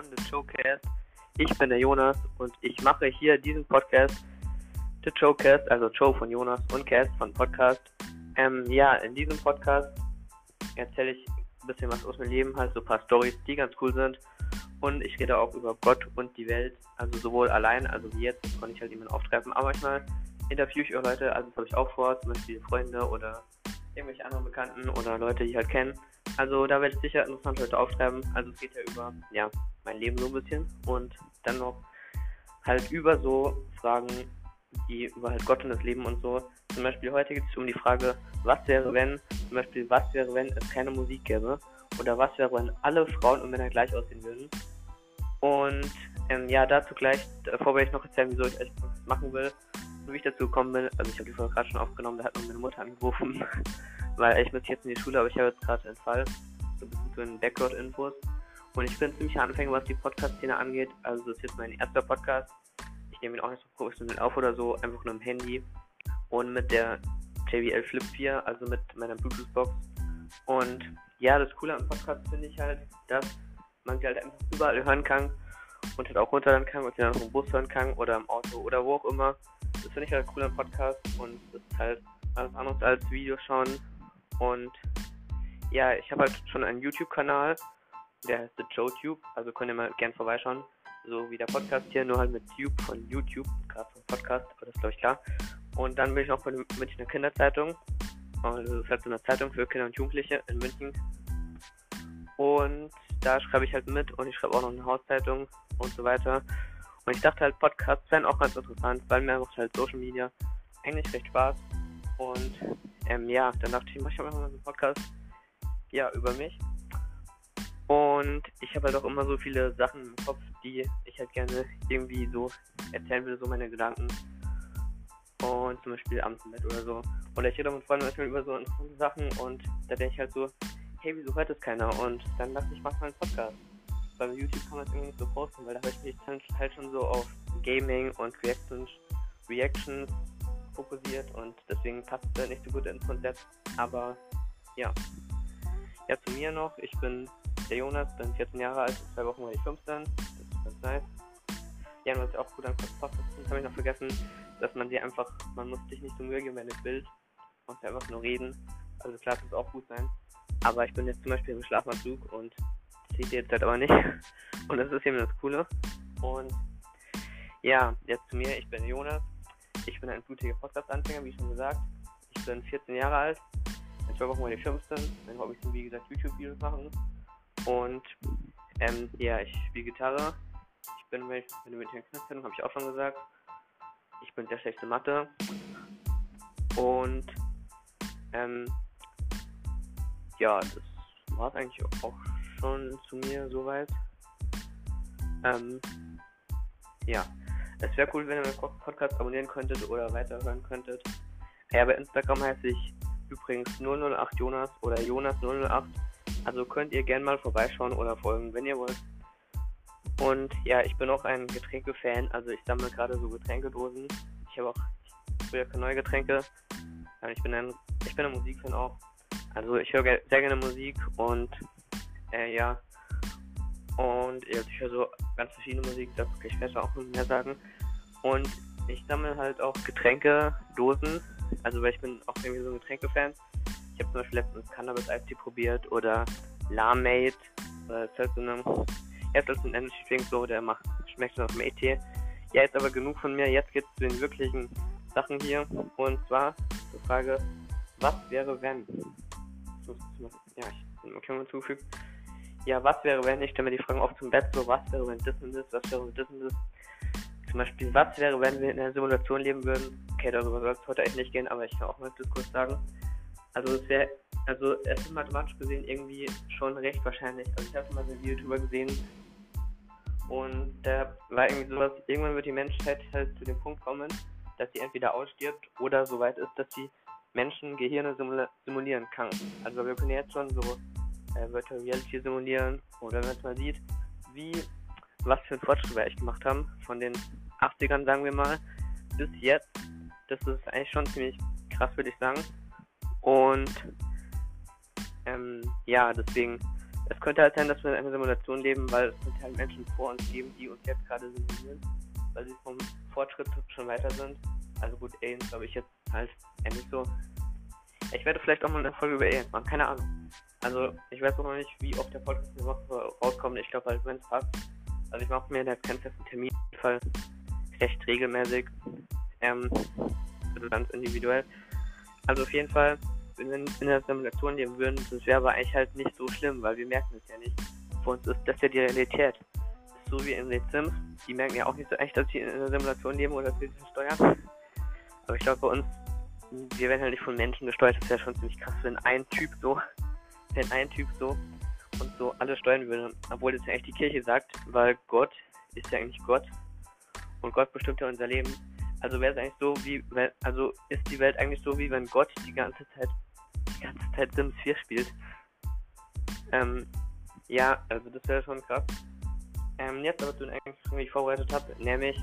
von The Showcast. Ich bin der Jonas und ich mache hier diesen Podcast, The Showcast, also Show von Jonas und Cast von Podcast. Ähm, ja, in diesem Podcast erzähle ich ein bisschen was aus meinem Leben, halt so ein paar Stories, die ganz cool sind. Und ich rede auch über Gott und die Welt, also sowohl allein, also wie jetzt, konnte ich halt jemanden auftreffen, aber manchmal interviewe ich auch Leute, also das habe ich auch vor, zum Beispiel Freunde oder irgendwelche anderen Bekannten oder Leute, die ich halt kenne. Also da werde ich sicher interessante Leute auftreiben. Also es geht ja über ja, mein Leben so ein bisschen und dann noch halt über so Fragen, die über halt Gott und das Leben und so. Zum Beispiel heute geht es um die Frage, was wäre wenn, zum Beispiel, was wäre wenn es keine Musik gäbe? Oder was wäre, wenn alle Frauen und Männer gleich aussehen würden? Und ähm, ja, dazu gleich, davor werde ich noch erzählen, wieso ich echt machen will wie ich dazu gekommen bin, also ich habe die Folge gerade schon aufgenommen, da hat noch meine Mutter angerufen, weil ich muss jetzt in die Schule, aber ich habe jetzt gerade einen Fall, so ein bisschen zu den Background-Infos. Und ich bin ziemlich Anfänger, was die Podcast-Szene angeht. Also das ist jetzt mein erster Podcast. Ich nehme ihn auch nicht so professionell auf oder so, einfach nur im Handy. Und mit der JBL Flip 4, also mit meiner Bluetooth-Box. Und ja, das Coole am Podcast finde ich halt, dass man sie halt einfach überall hören kann und halt auch runterladen kann und sie dann auch im Bus hören kann oder im Auto oder wo auch immer. Das finde ich halt cool am Podcast und das ist halt alles anderes als Video schauen. Und ja, ich habe halt schon einen YouTube-Kanal, der heißt The JoeTube, also könnt ihr mal gern vorbeischauen. So wie der Podcast hier, nur halt mit Tube von YouTube, gerade vom Podcast, aber das glaube ich klar. Und dann bin ich auch bei der Münchner Kinderzeitung. Also das ist halt so eine Zeitung für Kinder und Jugendliche in München. Und da schreibe ich halt mit und ich schreibe auch noch eine Hauszeitung und so weiter. Und ich dachte halt, Podcasts wären auch ganz interessant, weil mir macht halt Social Media eigentlich recht Spaß. Und ähm, ja, dann dachte ich, mach ich mal einen Podcast ja, über mich. Und ich habe halt auch immer so viele Sachen im Kopf, die ich halt gerne irgendwie so erzählen will, so meine Gedanken. Und zum Beispiel abends oder so. Oder ich rede mit Freunden manchmal über so interessante Sachen und da denke ich halt so, hey, wieso hört das keiner? Und dann dachte ich, mach mal einen Podcast beim YouTube kann man es irgendwie nicht so posten, weil da habe ich mich halt schon so auf Gaming und Reactions, Reactions fokussiert und deswegen passt es nicht so gut ins Konzept. Aber ja. Ja, zu mir noch. Ich bin der Jonas, bin 14 Jahre alt, in zwei Wochen war ich 15. Das ist ganz nice. Ja, was ich auch gut an Podcast finde, habe ich noch vergessen, dass man sie einfach, man muss sich nicht so Mühe geben bei einem Bild, man muss einfach nur reden. Also klar, das auch gut sein. Aber ich bin jetzt zum Beispiel im Schlafanzug und Sieht ihr jetzt halt aber nicht. Und das ist eben das Coole. Und ja, jetzt zu mir. Ich bin Jonas. Ich bin ein blutiger Podcast-Anfänger, wie schon gesagt. Ich bin 14 Jahre alt. In zwei Wochen ich 15. Mein Hobby sind, wie gesagt, YouTube-Videos machen. Und ähm, ja, ich spiele Gitarre. Ich bin mit, mit den Künstlerin, habe ich auch schon gesagt. Ich bin sehr schlechte Mathe. Und ähm, ja, das war es eigentlich auch schon zu mir soweit. Ähm, ja, es wäre cool, wenn ihr meinen Podcast abonnieren könntet oder weiterhören könntet. Ja, bei Instagram heiße ich übrigens 008 Jonas oder Jonas 008. Also könnt ihr gerne mal vorbeischauen oder folgen, wenn ihr wollt. Und ja, ich bin auch ein Getränke-Fan, also ich sammle gerade so Getränkedosen. Ich habe auch früher neue Getränke. Ich bin ein, ich bin ein Musikfan auch. Also ich höre sehr gerne Musik und äh, ja. Und ja, ich höre so ganz verschiedene Musik, da kann ich später auch noch mehr sagen. Und ich sammle halt auch Getränke-Dosen. Also weil ich bin auch irgendwie so ein Getränke-Fan. Ich habe zum Beispiel letztens Cannabis Ice probiert oder Lamate. Das ist halt so eine, jetzt ist ein Energy Drink so, der macht, schmeckt nach dem ET. Ja, jetzt aber genug von mir. Jetzt geht's zu den wirklichen Sachen hier. Und zwar die Frage, was wäre wenn? Ja, ich kann mal zufügen ja, was wäre, wenn, ich stelle mir die Fragen oft zum Bett, so, was wäre, wenn das und das, was wäre, wenn das und das. Zum Beispiel, was wäre, wenn wir in einer Simulation leben würden? Okay, darüber soll es heute eigentlich nicht gehen, aber ich kann auch mal das kurz sagen. Also, es wäre, also, es ist mathematisch gesehen irgendwie schon recht wahrscheinlich. Also, ich habe mal so einen YouTuber gesehen und da war irgendwie sowas, irgendwann wird die Menschheit halt zu dem Punkt kommen, dass sie entweder ausstirbt oder so weit ist, dass sie Menschen Gehirne simulieren kann. Also, wir können jetzt schon so äh, Virtual Reality simulieren oder wenn man sieht, wie, was für ein Fortschritt wir echt gemacht haben, von den 80ern, sagen wir mal, bis jetzt, das ist eigentlich schon ziemlich krass, würde ich sagen. Und ähm, ja, deswegen es könnte halt sein, dass wir in einer Simulation leben, weil es könnte halt Menschen vor uns geben, die uns jetzt gerade simulieren, weil sie vom Fortschritt schon weiter sind. Also gut, Aliens glaube ich jetzt halt ähnlich so. Ich werde vielleicht auch mal eine Folge über Aliens machen, keine Ahnung. Also ich weiß auch noch nicht, wie oft der Podcast eine Woche rauskommt. Ich glaube halt, wenn es passt. Also ich mache mir da keinen festen Termin, Fall recht regelmäßig. Ähm, also ganz individuell. Also auf jeden Fall, wenn wir in der Simulation leben würden, das wäre aber eigentlich halt nicht so schlimm, weil wir merken es ja nicht. Für uns ist das ja die Realität. so wie in den Sims. Die merken ja auch nicht so echt, dass sie in einer Simulation leben oder dass sie sich steuern. Aber ich glaube bei uns, wir werden halt nicht von Menschen gesteuert. Das wäre schon ziemlich krass, wenn ein Typ so, wenn ein Typ so und so alles steuern würde. Obwohl das ja echt die Kirche sagt, weil Gott ist ja eigentlich Gott. Und Gott bestimmt ja unser Leben. Also wäre es eigentlich so wie, also ist die Welt eigentlich so wie wenn Gott die ganze Zeit, die ganze Zeit Sims 4 spielt. Ähm, ja, also das wäre schon krass. Ähm, jetzt aber zu den eigentlich, wie ich vorbereitet habe, nämlich,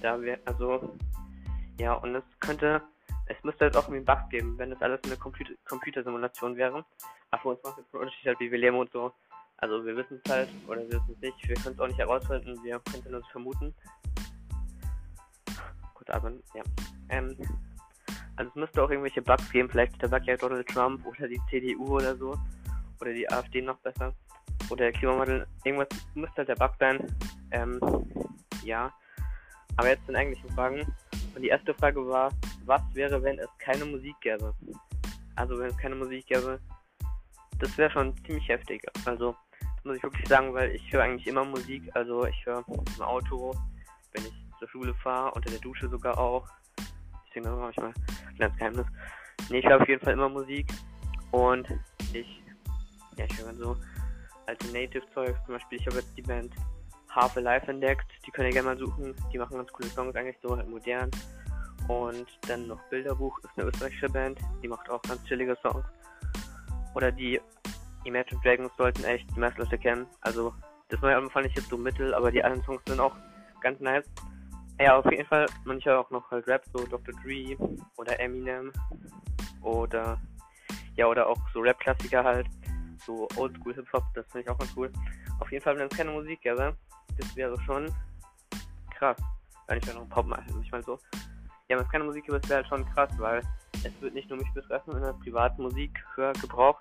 da wir, also, ja, und es könnte, es müsste halt auch irgendwie Bugs geben, wenn das alles eine Computer Computersimulation wäre. Aber für uns macht es einen Unterschied halt, wie wir leben und so. Also wir wissen es halt, oder wir wissen es nicht, wir können es auch nicht herausfinden, wir könnten es vermuten kurz atmen. Ja. Ähm, also es müsste auch irgendwelche Bugs geben, vielleicht der Bug ja Donald Trump oder die CDU oder so. Oder die AfD noch besser. Oder der Klimawandel. Irgendwas müsste halt der Bug sein. Ähm, ja. Aber jetzt sind eigentlichen Fragen. Und die erste Frage war, was wäre, wenn es keine Musik gäbe? Also wenn es keine Musik gäbe, das wäre schon ziemlich heftig. Also das muss ich wirklich sagen, weil ich höre eigentlich immer Musik. Also ich höre im Auto, wenn ich zur Schule fahre, unter der Dusche sogar auch. Ich denke manchmal, kleines Geheimnis. Ne, ich höre auf jeden Fall immer Musik und ich, ja, ich höre so Alternative-Zeug, zum Beispiel, ich habe jetzt die Band Half Alive entdeckt, die könnt ihr gerne mal suchen, die machen ganz coole Songs, eigentlich so halt modern. Und dann noch Bilderbuch, ist eine österreichische Band, die macht auch ganz chillige Songs. Oder die Imagine Dragons sollten echt die meisten Leute kennen. Also, das neue Album fand ich jetzt so mittel, aber die alten Songs sind auch ganz nice. Ja, auf jeden Fall. Manche auch noch halt Rap, so Dr. Dre oder Eminem oder ja, oder auch so Rap-Klassiker halt, so Oldschool Hip-Hop, das finde ich auch ganz cool. Auf jeden Fall, wenn es keine Musik gäbe, das wäre schon krass. Wenn ich ja noch Pop mache, manchmal so. Ja, wenn es keine Musik das wäre halt schon krass, weil es wird nicht nur mich betreffen in der privaten Musik für Gebrauch,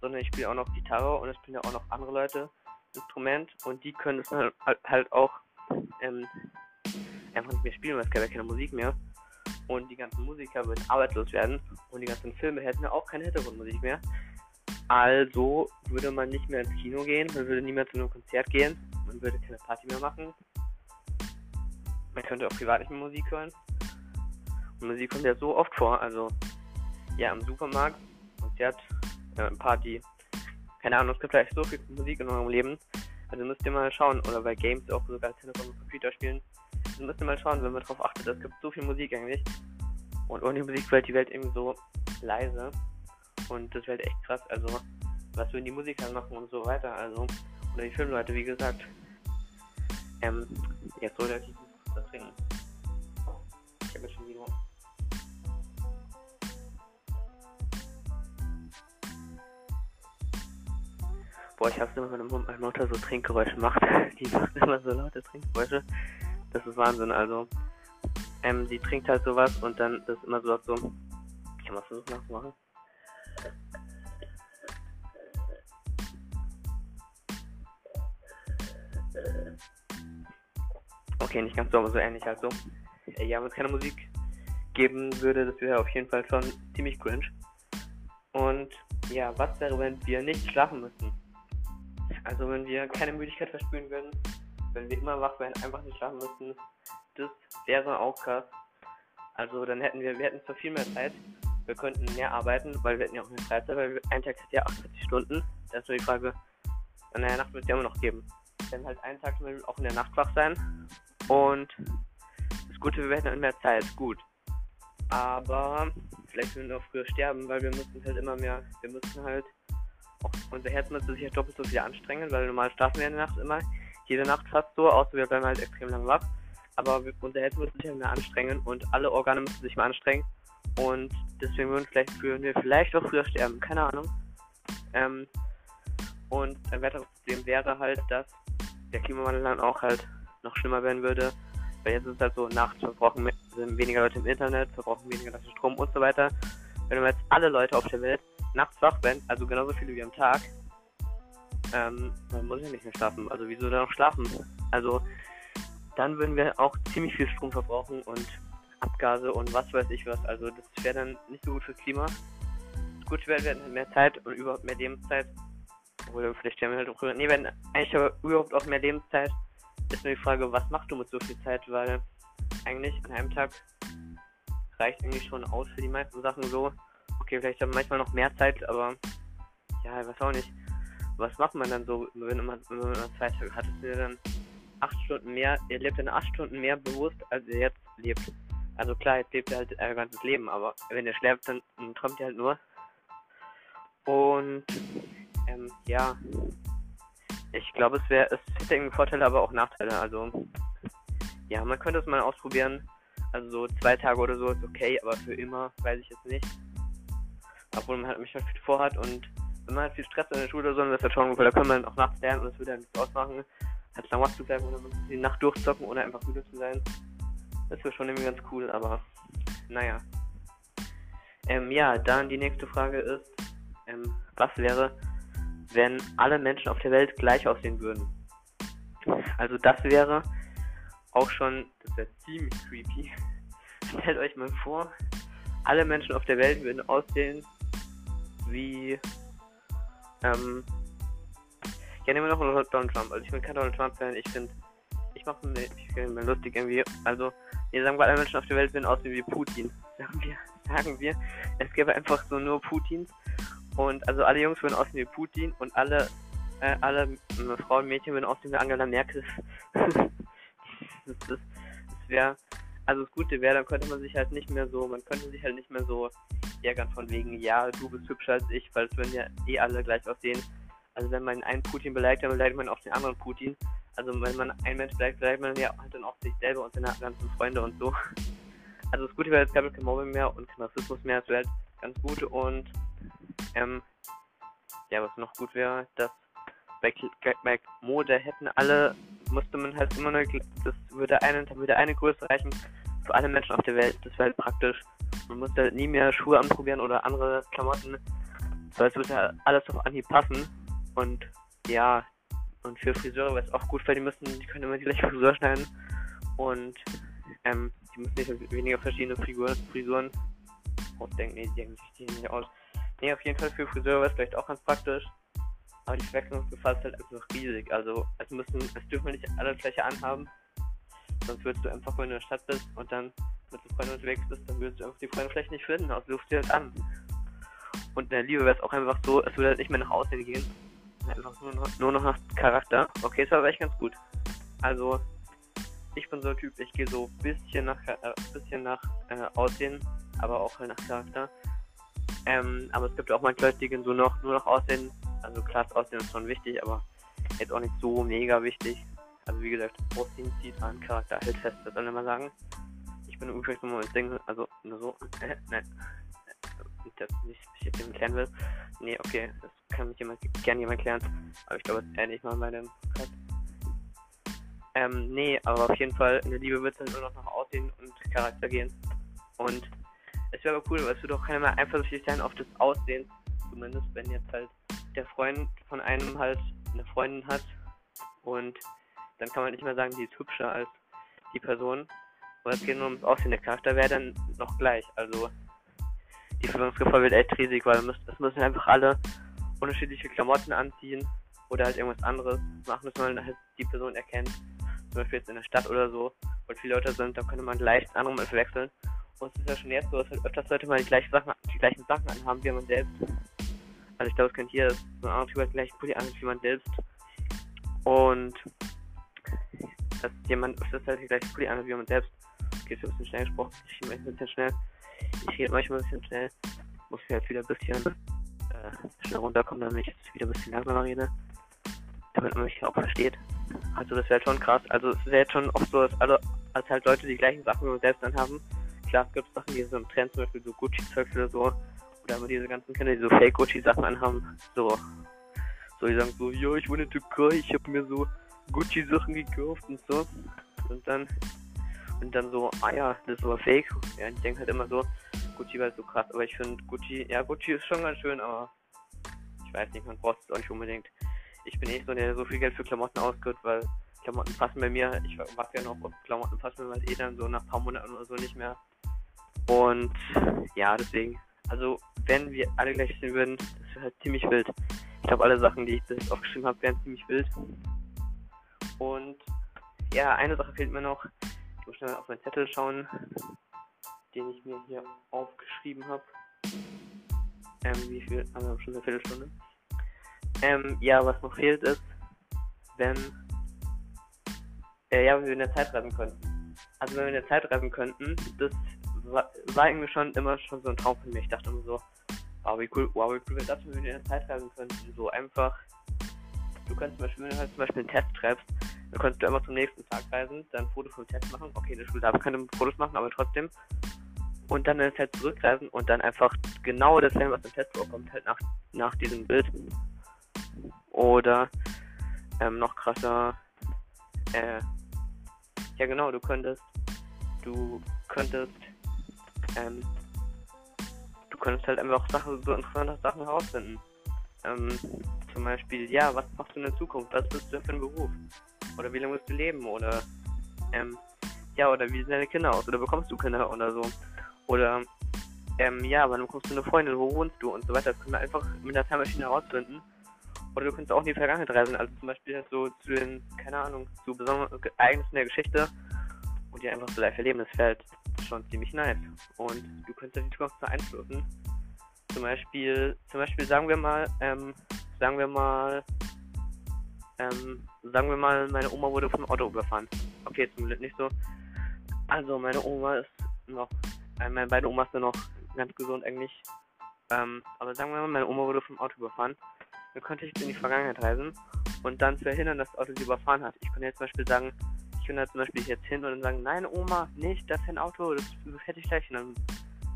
sondern ich spiele auch noch Gitarre und es spielen ja auch noch andere Leute Instrument und die können es halt, halt auch ähm, einfach nicht mehr spielen, weil es gäbe ja keine Musik mehr. Und die ganzen Musiker würden arbeitslos werden und die ganzen Filme hätten ja auch keine Hintergrundmusik mehr. Also würde man nicht mehr ins Kino gehen, man würde nie mehr zu einem Konzert gehen, man würde keine Party mehr machen. Man könnte auch privat nicht mehr Musik hören. Musik kommt ja so oft vor, also ja, im Supermarkt, Konzert, äh, Party. Keine Ahnung, es gibt vielleicht so viel Musik in eurem Leben. Also müsst ihr mal schauen, oder bei Games auch sogar Telefon und Computer spielen wir müssen mal schauen, wenn man darauf achtet. Es gibt so viel Musik eigentlich. Und ohne Musik wird die Welt irgendwie so leise. Und das wäre echt krass. Also, was würden die Musiker machen und so weiter. Also, oder die Filmleute, wie gesagt. Ähm, jetzt soll ich das trinken. Ich habe jetzt schon wieder. Boah, ich hasse immer, wenn meine Mutter so Trinkgeräusche macht. Die macht immer so laute Trinkgeräusche. Das ist Wahnsinn, also. Ähm, sie trinkt halt sowas und dann das ist immer so, so. Ich kann mal versuchen nachzumachen. Okay, nicht ganz so, aber so ähnlich halt so. Äh, ja, wenn es keine Musik geben würde, das wäre auf jeden Fall schon ziemlich cringe. Und ja, was wäre, wenn wir nicht schlafen müssten? Also wenn wir keine Müdigkeit verspüren würden, wenn wir immer wach wären, einfach nicht schlafen müssen, das wäre auch krass. Also dann hätten wir, wir hätten zwar viel mehr Zeit, wir könnten mehr arbeiten, weil wir hätten ja auch mehr Freizeit, weil ein Tag hat ja 48 Stunden. Da ist nur die Frage, in der Nacht wird es ja immer noch geben. Dann halt einen Tag will auch in der Nacht wach sein. Und das Gute, wir hätten mehr Zeit, gut. Aber vielleicht würden wir auch früher sterben, weil wir müssen halt immer mehr, wir müssen halt unser Herz müsste sich ja doppelt so viel anstrengen, weil normal schlafen wir in der Nacht immer jede Nacht fast so, außer wir bleiben halt extrem lang wach. Aber unser Herz müsste sich halt mehr anstrengen und alle Organe müssen sich mehr anstrengen. Und deswegen würden, vielleicht, würden wir vielleicht auch früher sterben, keine Ahnung. Ähm, Und ein weiteres Problem wäre halt, dass der Klimawandel dann auch halt noch schlimmer werden würde. Weil jetzt ist es halt so, nachts verbrauchen sind weniger Leute im Internet, verbrauchen weniger Leute Strom und so weiter. Wenn wir jetzt alle Leute auf der Welt nachts wach werden, also genauso viele wie am Tag, ähm, dann muss ich nicht mehr schlafen. Also wieso dann noch schlafen? Also dann würden wir auch ziemlich viel Strom verbrauchen und Abgase und was weiß ich was. Also das wäre dann nicht so gut fürs Klima. Gut wir hätten mehr Zeit und überhaupt mehr Lebenszeit. Oder vielleicht stellen wir halt auch Nee, wenn eigentlich aber überhaupt auch mehr Lebenszeit, ist nur die Frage, was machst du mit so viel Zeit? Weil eigentlich an einem Tag reicht eigentlich schon aus für die meisten Sachen so. Okay, vielleicht haben wir manchmal noch mehr Zeit, aber ja, ich weiß auch nicht. Was macht man dann so, wenn man, wenn man zwei Tage hat? Ist dann acht Stunden mehr, ihr lebt in acht Stunden mehr bewusst, als ihr jetzt lebt. Also klar, jetzt lebt ihr halt euer ganzes Leben, aber wenn ihr schläft, dann, dann träumt ihr halt nur. Und ähm, ja, ich glaube, es wäre, es hätte irgendwie Vorteile, aber auch Nachteile. Also ja, man könnte es mal ausprobieren. Also so zwei Tage oder so ist okay, aber für immer weiß ich jetzt nicht. Obwohl man halt mich halt viel vorhat und wenn man halt viel Stress in der Schule oder so, dann ist das schon gut, da kann man auch nachts lernen und das würde dann nichts ausmachen halt lang wach zu bleiben oder die Nacht durchzocken oder einfach müde zu sein. Das wäre schon irgendwie ganz cool, aber naja. Ähm, ja, dann die nächste Frage ist, ähm, was wäre, wenn alle Menschen auf der Welt gleich aussehen würden? Also das wäre auch schon, das wäre ziemlich creepy. Stellt euch mal vor, alle Menschen auf der Welt würden aussehen wie ähm, ja, nehmen wir noch Donald Trump. Also ich bin kein Donald Trump-Fan. Ich finde, ich mache mir, ich finde mir lustig irgendwie. Also, wir sagen alle Menschen auf der Welt sehen aussehen wie Putin. Sagen wir, sagen wir, es gäbe einfach so nur Putins. Und also alle Jungs würden aussehen wie Putin und alle, äh, alle äh, Frauen und Mädchen würden aussehen wie Angela Merkel. das, das, das wäre, also das Gute wäre, dann könnte man sich halt nicht mehr so, man könnte sich halt nicht mehr so ärgern von wegen, ja, du bist hübscher als ich, weil es würden ja eh alle gleich aussehen. Also wenn man einen Putin beleidigt, dann beleidigt man auch den anderen Putin. Also wenn man einen Mensch beleidigt, beleidigt man ja halt dann auch sich selber und seine ganzen Freunde und so. Also das Gute wäre, es gab kein Mobbing mehr und kein Rassismus mehr, das wäre halt ganz gut und ähm, ja, was noch gut wäre, dass bei, bei Mode hätten alle, musste man halt immer nur, das würde eine, da würde eine Größe reichen für alle Menschen auf der Welt, das wäre halt praktisch. Man musste halt nie mehr Schuhe anprobieren oder andere Klamotten, weil es würde halt alles auf Anhieb passen und ja, und für Friseure wäre es auch gut, weil die müssen, die können immer die gleiche Frisur schneiden. Und ähm, die müssen nicht weniger verschiedene Frisuren, Frisuren ausdenken. Nee, die sich nicht aus. Nee, auf jeden Fall für Friseure wäre es vielleicht auch ganz praktisch. Aber die Verwechslungsgefahr ist halt einfach riesig. Also es müssen, es dürfen nicht alle Fläche anhaben. Sonst würdest du einfach, wenn du in der Stadt bist und dann mit den Freunden unterwegs bist, dann würdest du einfach die Freunde vielleicht nicht finden, also rufst du halt an. Und in der Liebe wäre es auch einfach so, es würde halt nicht mehr nach außen gehen, Einfach nur noch, nur noch nach Charakter. Okay, ist aber echt ganz gut. Also, ich bin so ein Typ, ich gehe so ein bisschen nach, äh, bisschen nach äh, Aussehen, aber auch halt nach Charakter. Ähm, aber es gibt auch manche Leute, die gehen so noch, nur noch Aussehen. Also klar, das Aussehen ist schon wichtig, aber jetzt auch nicht so mega wichtig. Also wie gesagt, Aussehen zieht an Charakter halt fest, das soll mal sagen. Ich bin übrigens nur mal Single, also nur so, äh, nein, das nicht, ich jetzt jemand klären will. Nee, okay, das kann mich jemand, gerne jemand klären. Aber ich glaube, das ist ähnlich mal meinem Podcast. Ähm, nee, aber auf jeden Fall, in der Liebe wird es dann nur noch nach Aussehen und Charakter gehen. Und es wäre aber cool, weil es würde auch keiner mehr eifersüchtig sein auf das Aussehen. Zumindest, wenn jetzt halt der Freund von einem halt eine Freundin hat und dann kann man nicht mehr sagen, die ist hübscher als die Person. Aber es geht nur ums Aussehen. Der Charakter wäre dann noch gleich. Also die Verwirrungsgefahr wird echt riesig, weil es müssen einfach alle unterschiedliche Klamotten anziehen oder halt irgendwas anderes machen, dass man halt die Person erkennt. Zum Beispiel jetzt in der Stadt oder so, wo viele Leute sind, da könnte man leicht andere mal verwechseln. Und es ist ja schon jetzt so, dass halt öfters Leute mal die gleichen Sachen, die gleichen Sachen anhaben wie man selbst. Also ich glaube, es könnte hier so ein anderer Typ halt gleich Pulli an wie man selbst. Und dass jemand öfters halt die gleiche Pulli an wie man selbst. Okay, ist ein bisschen schnell gesprochen. Ich bin ein bisschen schnell. Ich rede manchmal ein bisschen schnell. Muss ich halt wieder ein bisschen äh, schnell runterkommen, damit ich jetzt wieder ein bisschen langsamer rede. Damit man mich auch versteht. Also das wäre schon krass. Also es wäre schon oft so, dass alle, als halt Leute die gleichen Sachen wie wir selbst anhaben. Klar, es gibt Sachen, die so im Trend, zum Beispiel so Gucci-Zeugs oder so. Oder immer diese ganzen Kinder, die so Fake-Gucci-Sachen anhaben. So, So, die sagen so, ja, ich wohne in Türkei, ich habe mir so Gucci-Sachen gekauft und so. Und dann, und dann so, ah ja, das aber fake. Ja, ich denke halt immer so, Gucci war so krass, aber ich finde Gucci, ja, Gucci ist schon ganz schön, aber ich weiß nicht, man braucht es auch nicht unbedingt. Ich bin nicht so, der so viel Geld für Klamotten ausgibt, weil Klamotten passen bei mir. Ich warte ja noch auf Klamotten passen mir halt eh dann so nach ein paar Monaten oder so nicht mehr. Und ja, deswegen, also wenn wir alle gleich sehen würden, das wäre halt ziemlich wild. Ich glaube, alle Sachen, die ich bis aufgeschrieben habe, wären ziemlich wild. Und ja, eine Sache fehlt mir noch. Ich muss schnell auf meinen Zettel schauen den ich mir hier aufgeschrieben habe. Ähm, wie viel? Also schon eine Viertelstunde. Ähm, ja, was noch fehlt ist, wenn, äh, ja, wenn wir in der Zeit reisen könnten. Also wenn wir in der Zeit reisen könnten, das war, war irgendwie schon immer schon so ein Traum von mir. Ich dachte immer so, wow, wie cool, wow, wie cool wäre das, wenn wir in der Zeit reisen könnten. So einfach, du kannst zum Beispiel, wenn du halt zum Beispiel einen Test schreibst, dann könntest du immer zum nächsten Tag reisen, dann ein Foto vom Test machen. Okay, der Schule darf keine Fotos machen, aber trotzdem und dann in der Zeit zurückreisen und dann einfach genau das dasselbe, was im Test vorkommt, halt nach, nach diesem Bild. Oder ähm, noch krasser, äh, ja genau, du könntest, du könntest, ähm, du könntest halt einfach Sachen, so interessante Sachen herausfinden. Ähm, zum Beispiel, ja, was machst du in der Zukunft? Was bist du für ein Beruf? Oder wie lange wirst du leben? Oder, ähm, ja, oder wie sehen deine Kinder aus? Oder bekommst du Kinder oder so? Oder, ähm, ja, wann bekommst du eine Freundin, wo wohnst du und so weiter. Das können wir einfach mit der Zeitmaschine herausfinden. Oder du kannst auch in die Vergangenheit reisen, also zum Beispiel halt so zu den, keine Ahnung, zu besonderen Ereignissen der Geschichte und die einfach so live erleben. Das fällt schon ziemlich nice. Und du könntest die Zukunft beeinflussen. Zum Beispiel, zum Beispiel sagen wir mal, ähm, sagen wir mal, ähm, sagen wir mal, meine Oma wurde vom Auto überfahren. Okay, zum Glück nicht so. Also meine Oma ist noch äh, meine beiden Omas sind noch ganz gesund eigentlich. Ähm, aber sagen wir mal, meine Oma wurde vom Auto überfahren. Dann könnte ich in die Vergangenheit reisen und dann verhindern, dass das Auto sie überfahren hat. Ich könnte jetzt zum Beispiel sagen, ich könnte zum Beispiel jetzt hin und dann sagen, nein Oma, nicht, das ist ein Auto, das, hätte ich gleich. Und dann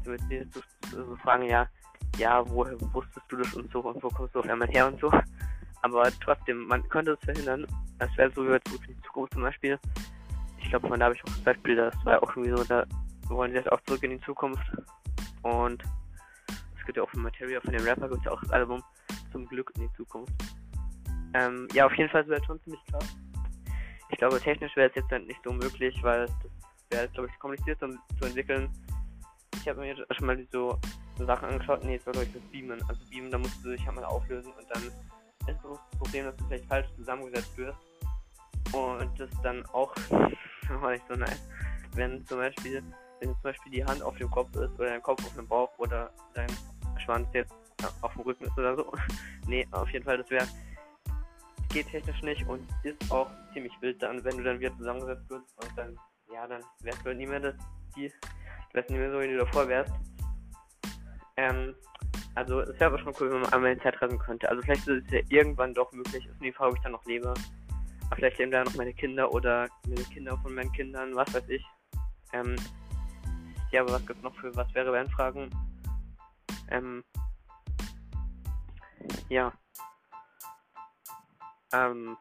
damit sie so, so, fragen, ja, ja, woher wusstest du das und so und wo kommst du auf einmal her und so. Aber trotzdem, man könnte es verhindern. Das wäre so wie bei die Zukunft zum Beispiel. Ich glaube, von da habe ich auch das Beispiel, das war auch irgendwie so, da wollen jetzt auch zurück in die Zukunft. Und es gibt ja auch von Materia, von dem Rapper, gibt es ja auch das Album Zum Glück in die Zukunft. Ähm, ja, auf jeden Fall wäre es schon ziemlich krass. Ich glaube, technisch wäre es jetzt halt nicht so möglich, weil das wäre, glaube ich, kompliziert zu, zu entwickeln. Ich habe mir schon mal so Sachen angeschaut. Nee, es war, ich, das Beamen. Also Beamen, da musst du dich halt mal auflösen und dann ist das Problem, dass du vielleicht falsch zusammengesetzt wirst. Und das dann auch, war nicht so nice. Wenn zum Beispiel wenn zum Beispiel die Hand auf dem Kopf ist oder dein Kopf auf dem Bauch oder dein Schwanz jetzt auf dem Rücken ist oder so. nee, auf jeden Fall, das wäre geht technisch nicht und ist auch ziemlich wild dann, wenn du dann wieder zusammengesetzt wirst und dann, ja, dann wärst du halt nie mehr das, die, wärst nicht mehr so, wie du davor wärst. Ähm, also es wäre aber schon cool, wenn man einmal in Zeit reisen könnte. Also vielleicht ist es ja irgendwann doch möglich, ist die Frage, ob ich dann noch lebe. Aber vielleicht leben da noch meine Kinder oder meine Kinder von meinen Kindern, was weiß ich. Ähm, ja, aber was gibt noch für was wäre wenn Fragen? Ähm, ja. Ähm,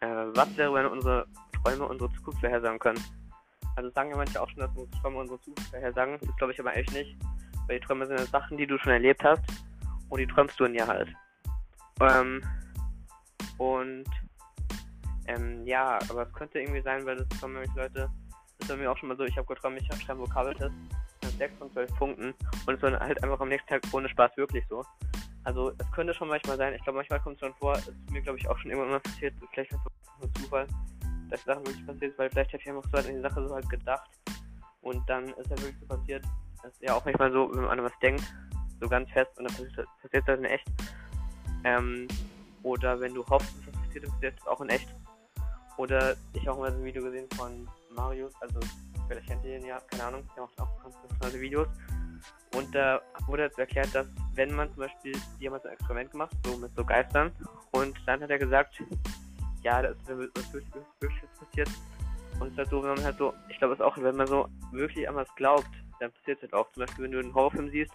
äh, was wäre, wenn unsere Träume unsere Zukunft vorhersagen können? Also sagen ja manche auch schon, dass unsere Träume unsere Zukunft vorhersagen. Das glaube ich aber echt nicht. Weil die Träume sind ja Sachen, die du schon erlebt hast. Und die träumst du in ja halt. Ähm, und ähm, ja, aber es könnte irgendwie sein, weil das kommen nämlich Leute, ist bei mir auch schon mal so, ich habe geträumt, ich schreibe Vokabeltest mit 6 von 12 Punkten und es war halt einfach am nächsten Tag ohne Spaß wirklich so. Also es könnte schon manchmal sein, ich glaube manchmal kommt es schon vor, es ist mir glaube ich auch schon irgendwann passiert, vielleicht ist es nur Zufall, dass Sachen wirklich passiert ist, weil vielleicht habe ich einfach so halt an die Sache so halt gedacht und dann ist halt wirklich so passiert. Das ist ja auch manchmal so, wenn man an was denkt, so ganz fest und dann passiert, das in echt. Ähm, oder wenn du hoffst, dass das passiert, passiert das auch in echt. Oder ich auch mal so ein Video gesehen von Marius, also vielleicht kennt ihr ihn ja, keine Ahnung, der macht auch ganz interessante Videos. Und da wurde jetzt erklärt, dass wenn man zum Beispiel, haben ein Experiment gemacht, so mit so Geistern, und dann hat er gesagt, ja, das ist wirklich, wirklich passiert. Und es ist halt so, wenn man halt so, ich glaube es auch, wenn man so wirklich an was glaubt, dann passiert es halt auch. Zum Beispiel, wenn du einen Horrorfilm siehst,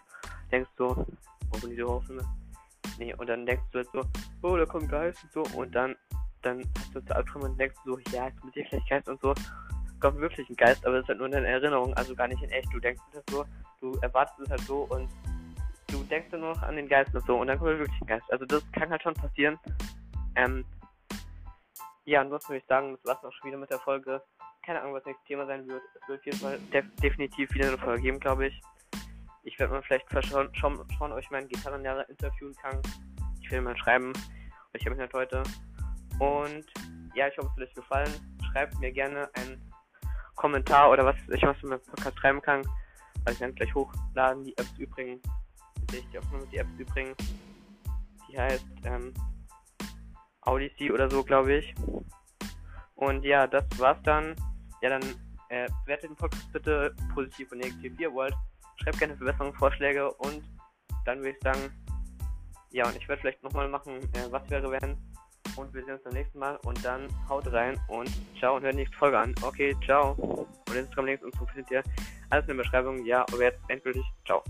denkst du, wo sind diese Horrorfilme? Nee, und dann denkst du halt so, oh, da kommt Geist und so. Und dann, dann hast du zu Albträume und denkst so, ja, jetzt mit dir vielleicht Geist und so. Kommt wirklich ein Geist, aber es ist halt nur in deiner Erinnerung, also gar nicht in echt. Du denkst das so, du erwartest es halt so und du denkst dann nur noch an den Geist und so und dann kommt wirklich ein Geist. Also das kann halt schon passieren. Ähm, ja, ansonsten würde ich sagen, das war's auch schon wieder mit der Folge. Keine Ahnung, was nächstes Thema sein wird. Es wird jedes Mal def definitiv wieder eine Folge geben, glaube ich. Ich werde mal vielleicht schauen, schauen, ob ich meinen Gitarrenlehrer interviewen kann. Ich will mal schreiben. Ich habe mich nicht heute. Und ja, ich hoffe, es hat euch gefallen. Schreibt mir gerne einen Kommentar oder was ich was in meinem Podcast schreiben kann. Also ich werde gleich hochladen. Die Apps übrigens. Ich die Aufnahme, die Apps übrigens. Die heißt ähm, Odyssey oder so, glaube ich. Und ja, das war's dann. Ja, dann äh, bewertet den Podcast bitte positiv und negativ, wie ihr wollt. Schreibt gerne Verbesserungsvorschläge und dann würde ich sagen, ja, und ich werde vielleicht nochmal machen, äh, was wäre wenn. Und wir sehen uns beim nächsten Mal und dann haut rein und ciao und hört die nächste Folge an. Okay, ciao. Und Instagram links und so findet ihr alles in der Beschreibung. Ja, aber jetzt endgültig, ciao.